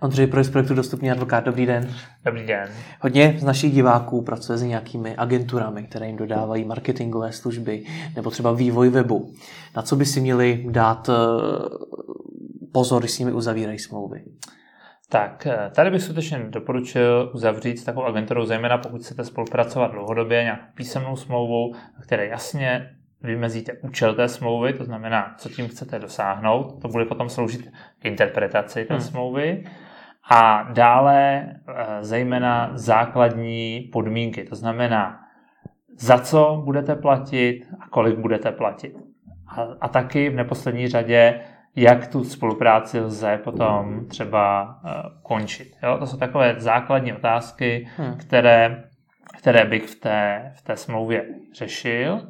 Ondřej pro z projektu Dostupný advokát, dobrý den. Dobrý den. Hodně z našich diváků pracuje s nějakými agenturami, které jim dodávají marketingové služby nebo třeba vývoj webu. Na co by si měli dát eh, pozor, když s nimi uzavírají smlouvy? Tak, eh, tady bych skutečně doporučil uzavřít s takovou agenturou, zejména pokud chcete spolupracovat dlouhodobě, nějakou písemnou smlouvu, které jasně vymezíte účel té smlouvy, to znamená, co tím chcete dosáhnout. To bude potom sloužit k interpretaci té hmm. smlouvy. A dále eh, zejména základní podmínky, to znamená, za co budete platit a kolik budete platit. A, a taky v neposlední řadě, jak tu spolupráci lze potom třeba uh, končit. Jo? To jsou takové základní otázky, hmm. které, které bych v té, v té smlouvě řešil.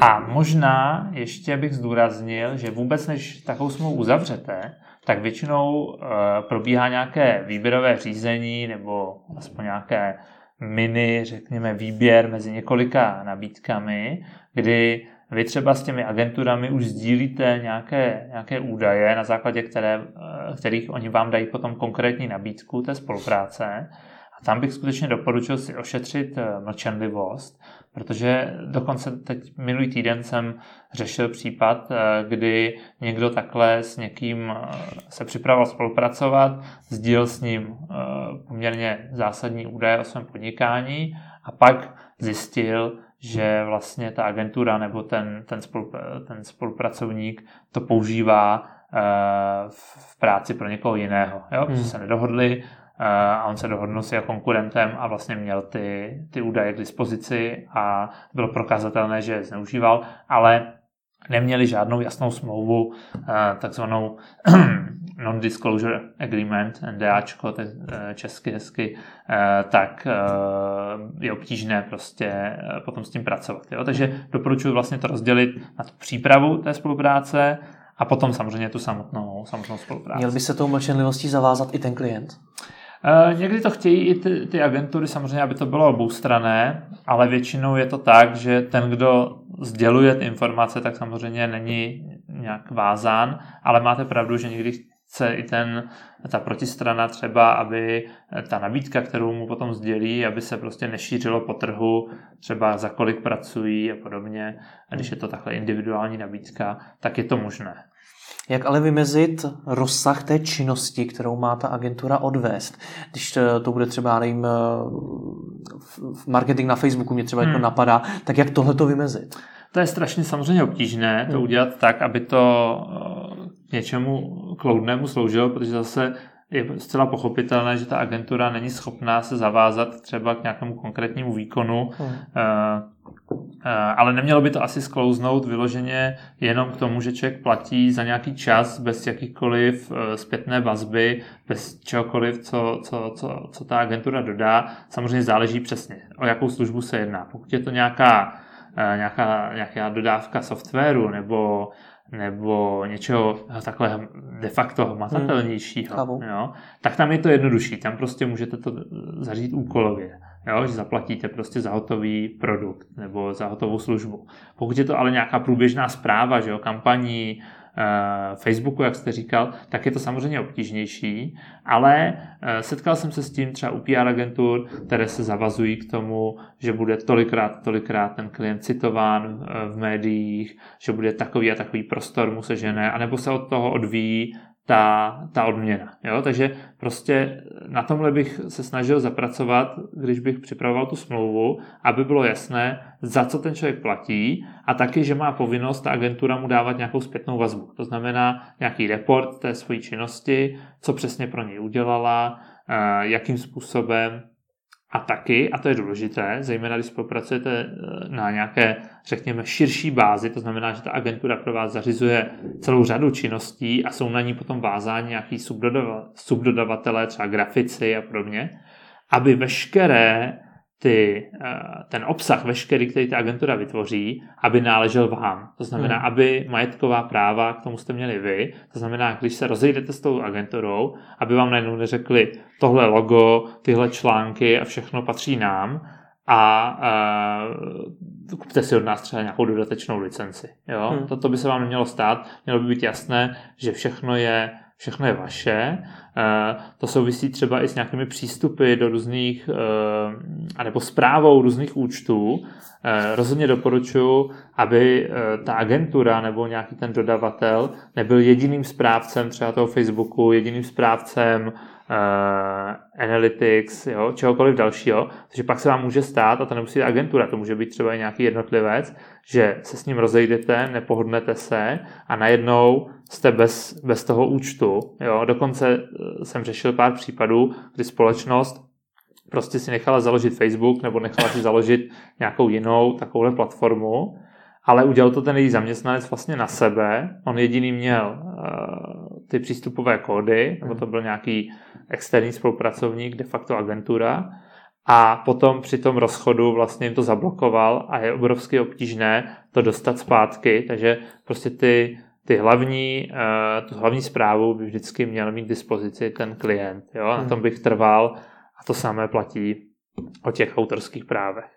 A možná ještě bych zdůraznil, že vůbec než takovou smlouvu uzavřete, tak většinou uh, probíhá nějaké výběrové řízení nebo aspoň nějaké mini, řekněme, výběr mezi několika nabídkami, kdy vy třeba s těmi agenturami už sdílíte nějaké, nějaké údaje, na základě které, eh, kterých oni vám dají potom konkrétní nabídku té spolupráce. A tam bych skutečně doporučil si ošetřit eh, mlčenlivost, protože dokonce teď minulý týden jsem řešil případ, eh, kdy někdo takhle s někým se připravoval spolupracovat, sdílel s ním poměrně zásadní údaje o svém podnikání a pak zjistil, že vlastně ta agentura nebo ten, ten, spolu, ten spolupracovník to používá v práci pro někoho jiného. Jo? Hmm. Že se nedohodli a on se dohodnul s jeho konkurentem a vlastně měl ty, ty údaje k dispozici a bylo prokazatelné, že je zneužíval, ale neměli žádnou jasnou smlouvu, eh, takzvanou Non-Disclosure Agreement, NDAčko, eh, česky hezky, eh, tak je obtížné prostě potom s tím pracovat. Jo? Takže doporučuji vlastně to rozdělit na tu přípravu té spolupráce a potom samozřejmě tu samotnou, samotnou spolupráci. Měl by se tou mlčenlivostí zavázat i ten klient? Někdy to chtějí i ty, ty agentury, samozřejmě, aby to bylo oboustrané, ale většinou je to tak, že ten, kdo sděluje ty informace, tak samozřejmě není nějak vázán, ale máte pravdu, že někdy chce i ten, ta protistrana třeba, aby ta nabídka, kterou mu potom sdělí, aby se prostě nešířilo po trhu, třeba za kolik pracují a podobně. A když je to takhle individuální nabídka, tak je to možné. Jak ale vymezit rozsah té činnosti, kterou má ta agentura odvést? Když to bude třeba, nevím, marketing na Facebooku mě třeba jako hmm. jako napadá, tak jak tohle to vymezit? To je strašně samozřejmě obtížné to hmm. udělat tak, aby to k eh, něčemu kloudnému sloužilo, protože zase je zcela pochopitelné, že ta agentura není schopná se zavázat třeba k nějakému konkrétnímu výkonu, hmm. Eh, eh, ale nemělo by to asi sklouznout vyloženě jenom k tomu, že člověk platí za nějaký čas bez jakýchkoliv zpětné vazby, bez čehokoliv, co, co, co, co ta agentura dodá. Samozřejmě záleží přesně, o jakou službu se jedná. Pokud je to nějaká nějaká, nějaká dodávka softwaru nebo, nebo něčeho takhle de facto hmatatelnějšího, hmm. jo, tak tam je to jednodušší. Tam prostě můžete to zařídit úkolově. Jo, že zaplatíte prostě za hotový produkt nebo za hotovou službu. Pokud je to ale nějaká průběžná zpráva, že jo, kampaní, Eh, Facebooku, jak jste říkal, tak je to samozřejmě obtížnější, ale eh, setkal jsem se s tím třeba u PR agentur, které se zavazují k tomu, že bude tolikrát, tolikrát ten klient citován eh, v médiích, že bude takový a takový prostor mu sežené, anebo se od toho odvíjí ta, ta odměna. Jo? Takže prostě na tomhle bych se snažil zapracovat, když bych připravoval tu smlouvu, aby bylo jasné, za co ten člověk platí a taky, že má povinnost ta agentura mu dávat nějakou zpětnou vazbu. To znamená nějaký report té své činnosti, co přesně pro něj udělala, eh, jakým způsobem a taky, a to je důležité, zejména když spolupracujete eh, na nějaké, řekněme, širší bázi, to znamená, že ta agentura pro vás zařizuje celou řadu činností a jsou na ní potom vázáni nějaký subdodavatelé, třeba grafici a podobně, aby veškeré ty, eh, ten obsah veškerý, který ta agentura vytvoří, aby náležel vám. To znamená, hmm. aby majetková práva k tomu jste měli vy. To znamená, když se rozejdete s tou agenturou, aby vám najednou neřekli, tohle logo, tyhle články a všechno patří nám a, a eh, kupte si od nás třeba nějakou dodatečnou licenci. Jo? Hmm. Toto by se vám nemělo stát. Mělo by být jasné, že všechno je všechno je vaše. Eh, to souvisí třeba i s nějakými přístupy do různých, eh, anebo zprávou různých účtů. Eh, rozhodně doporučuji, aby ta agentura nebo nějaký ten dodavatel nebyl jediným správcem třeba toho Facebooku, jediným správcem analytics, jo, čehokoliv dalšího, takže pak se vám může stát, a to nemusí být agentura, to může být třeba i nějaký jednotlivec, že se s ním rozejdete, nepohodnete se a najednou jste bez, bez toho účtu. Jo. Dokonce eh, jsem řešil pár případů, kdy společnost prostě si nechala založit Facebook nebo nechala si založit nějakou jinou takovouhle platformu, ale udělal to ten její zaměstnanec vlastně na sebe. On jediný měl uh, ty přístupové kódy, nebo to byl nějaký externí spolupracovník, de facto agentura. A potom při tom rozchodu vlastně jim to zablokoval a je obrovsky obtížné to dostat zpátky, takže prostě ty, ty hlavní, uh, tu hlavní zprávu by vždycky měl mít k dispozici ten klient. Jo? Na tom hmm. bych trval a to samé platí o těch autorských právech.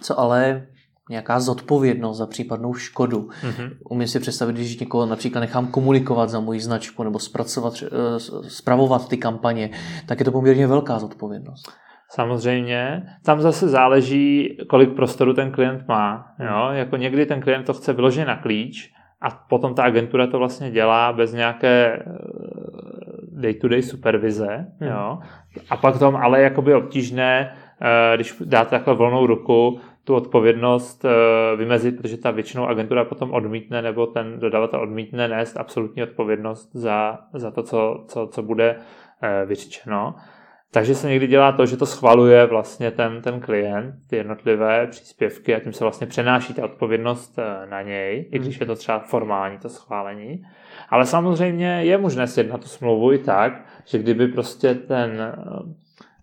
Co ale nějaká zodpovědnost za případnou škodu. Mm-hmm. Umím si představit, když někoho například nechám komunikovat za moji značku nebo zpracovat, spravovat eh, ty kampaně, tak je to poměrně velká zodpovědnost. Samozřejmě. Tam zase záleží, kolik prostoru ten klient má. Jo? Jako někdy ten klient to chce vyložit na klíč a potom ta agentura to vlastně dělá bez nějaké eh, day-to-day supervize. Hmm. Jo? A pak tom ale jakoby obtížné, eh, když dáte takhle volnou ruku, tu odpovědnost eh, vymezit, protože ta většinou agentura potom odmítne nebo ten dodavatel odmítne nést absolutní odpovědnost za, za to, co, co, co bude eh, vyřčeno. Takže se někdy dělá to, že to schvaluje vlastně ten, ten klient, ty jednotlivé příspěvky a tím se vlastně přenáší ta odpovědnost eh, na něj, i když je to třeba formální to schválení. Ale samozřejmě je možné sjednat tu smlouvu i tak, že kdyby prostě ten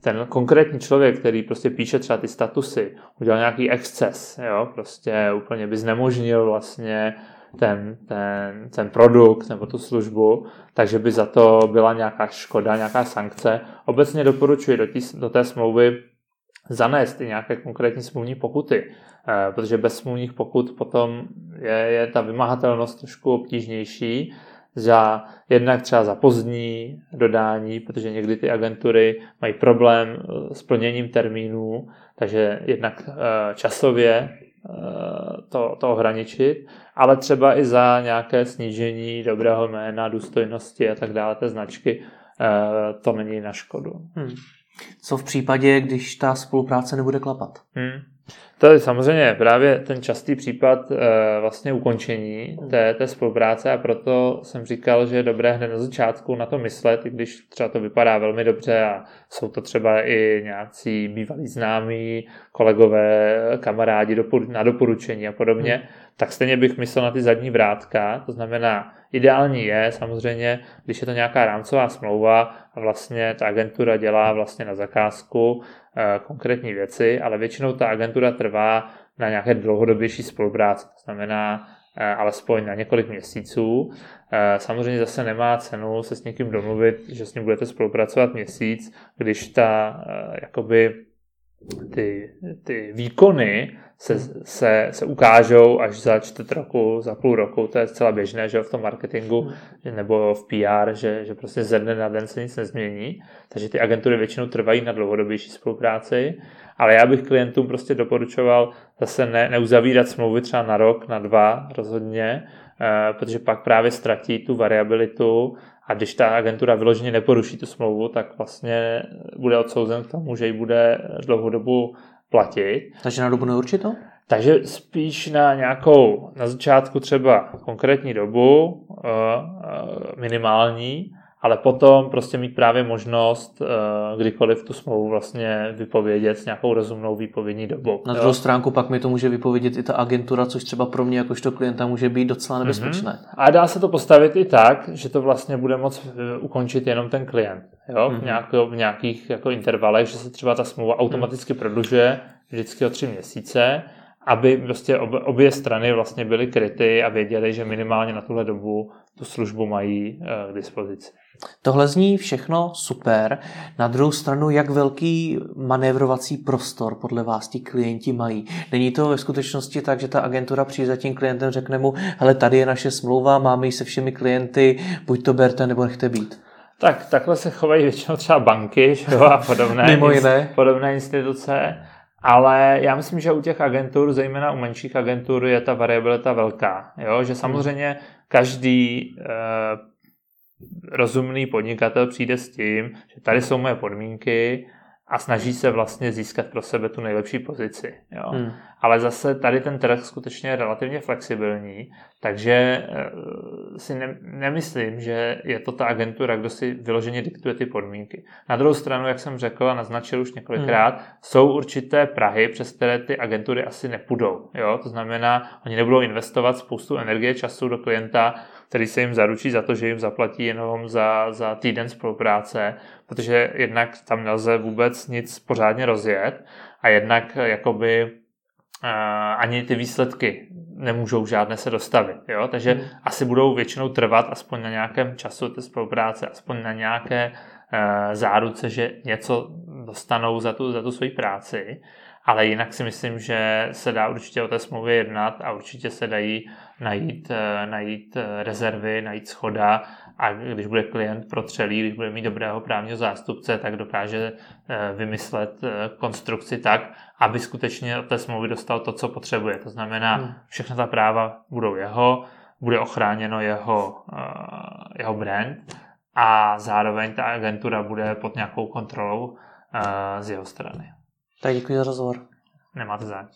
ten konkrétní člověk, který prostě píše třeba ty statusy, udělal nějaký exces, jo, prostě úplně by znemožnil vlastně ten, ten, ten produkt nebo tu službu, takže by za to byla nějaká škoda, nějaká sankce. Obecně doporučuji do, tí, do té smlouvy zanést i nějaké konkrétní smluvní pokuty, eh, protože bez smluvních pokut potom je, je ta vymahatelnost trošku obtížnější za jednak třeba za pozdní dodání, protože někdy ty agentury mají problém eh, s plněním termínů, takže jednak eh, časově eh, to, to ohraničit, ale třeba i za nějaké snížení dobrého jména, důstojnosti a tak dále té značky, to není na škodu. Hmm. Co v případě, když ta spolupráce nebude klapat? Hmm. To je samozřejmě právě ten častý případ e, vlastně ukončení té, té spolupráce a proto jsem říkal, že je dobré hned na začátku na to myslet, i když třeba to vypadá velmi dobře a jsou to třeba i nějací bývalí známí, kolegové, kamarádi na doporučení a podobně, hmm. Tak stejně bych myslel na ty zadní vrátka, to znamená, ideální je samozřejmě, když je to nějaká rámcová smlouva a vlastně ta agentura dělá vlastně na zakázku e, konkrétní věci, ale většinou ta agentura trvá na nějaké dlouhodobější spolupráci, to znamená eh, alespoň na několik měsíců. Eh, samozřejmě zase nemá cenu se s někým domluvit, že s ním budete spolupracovat měsíc, když ta jakoby ty, ty výkony se, se, se ukážou až za čtvrt roku, za půl roku, to je zcela běžné, že v tom marketingu hmm. nebo v PR, že, že prostě ze dne na den se nic nezmění, takže ty agentury většinou trvají na dlouhodobější spolupráci, ale já bych klientům prostě doporučoval zase ne, neuzavírat smlouvy třeba na rok, na dva rozhodně, eh, protože pak právě ztratí tu variabilitu a když ta agentura vyloženě neporuší tu smlouvu, tak vlastně bude odsouzen k tomu, že ji bude dlouhou dobu platit. Takže na dobu neurčitou? Takže spíš na nějakou, na začátku třeba konkrétní dobu, eh, eh, minimální, ale potom prostě mít právě možnost uh, kdykoliv tu smlouvu vlastně vypovědět s nějakou rozumnou výpovědní dobou. Na druhou stránku pak mi to může vypovědět i ta agentura, což třeba pro mě jakožto klienta může být docela mhm. nebezpečné. Mm-hmm. A dá se to postavit i tak, že to vlastně bude moct eh, ukončit jenom ten klient. Jo? Mm-hmm. V, mhm. nějak, v nějakých jako intervalech, že se třeba ta smlouva automaticky mm-hmm. prodlužuje vždycky o tři měsíce, aby prostě obě strany vlastně byly kryty a věděli, že minimálně na tuhle dobu tu službu mají eh, k dispozici. Tohle zní všechno super. Na druhou stranu, jak velký manévrovací prostor podle vás ti klienti mají? Není to ve skutečnosti tak, že ta agentura přijde za tím klientem, řekne mu, hele, tady je naše smlouva, máme ji se všemi klienty, buď to berte nebo nechte být. Tak takhle se chovají většinou třeba banky že jo, a podobné, Mimo jiné. podobné instituce. Ale já myslím, že u těch agentur, zejména u menších agentur, je ta variabilita velká. Jo? Že samozřejmě každý eh, rozumný podnikatel přijde s tím, že tady jsou moje podmínky a snaží se vlastně získat pro sebe tu nejlepší pozici. Jo? Hmm. Ale zase tady ten trh skutečně je relativně flexibilní, takže eh, si ne, nemyslím, že je to ta agentura, kdo si vyloženě diktuje ty podmínky. Na druhou stranu, jak jsem řekl a naznačil už několikrát, hmm. jsou určité Prahy, přes které ty agentury asi nepůjdou. Jo? To znamená, oni nebudou investovat spoustu energie, času do klienta, který se jim zaručí za to, že jim zaplatí jenom za, za týden spolupráce, protože jednak tam nelze vůbec nic pořádně rozjet a jednak jakoby uh, ani ty výsledky nemůžou žádné se dostavit. Jo? Takže hmm. asi budou většinou trvat aspoň na nějakém času té spolupráce, aspoň na nějaké uh, záruce, že něco dostanou za tu, za tu svoji práci. Ale jinak si myslím, že se dá určitě o té smlouvě jednat a určitě se dají najít, eh, najít eh, rezervy, najít schoda a když bude klient protřelý, když bude mít dobrého právního zástupce, tak dokáže eh, vymyslet konstrukci tak, aby skutečně od té smlouvy dostal to, co potřebuje. To znamená, hmm. všechna ta práva budou jeho, bude ochráněno jeho, jeho brand a zároveň ta agentura bude pod nějakou kontrolou z jeho strany. Tak děkuji za rozhovor. Nemáte zájem.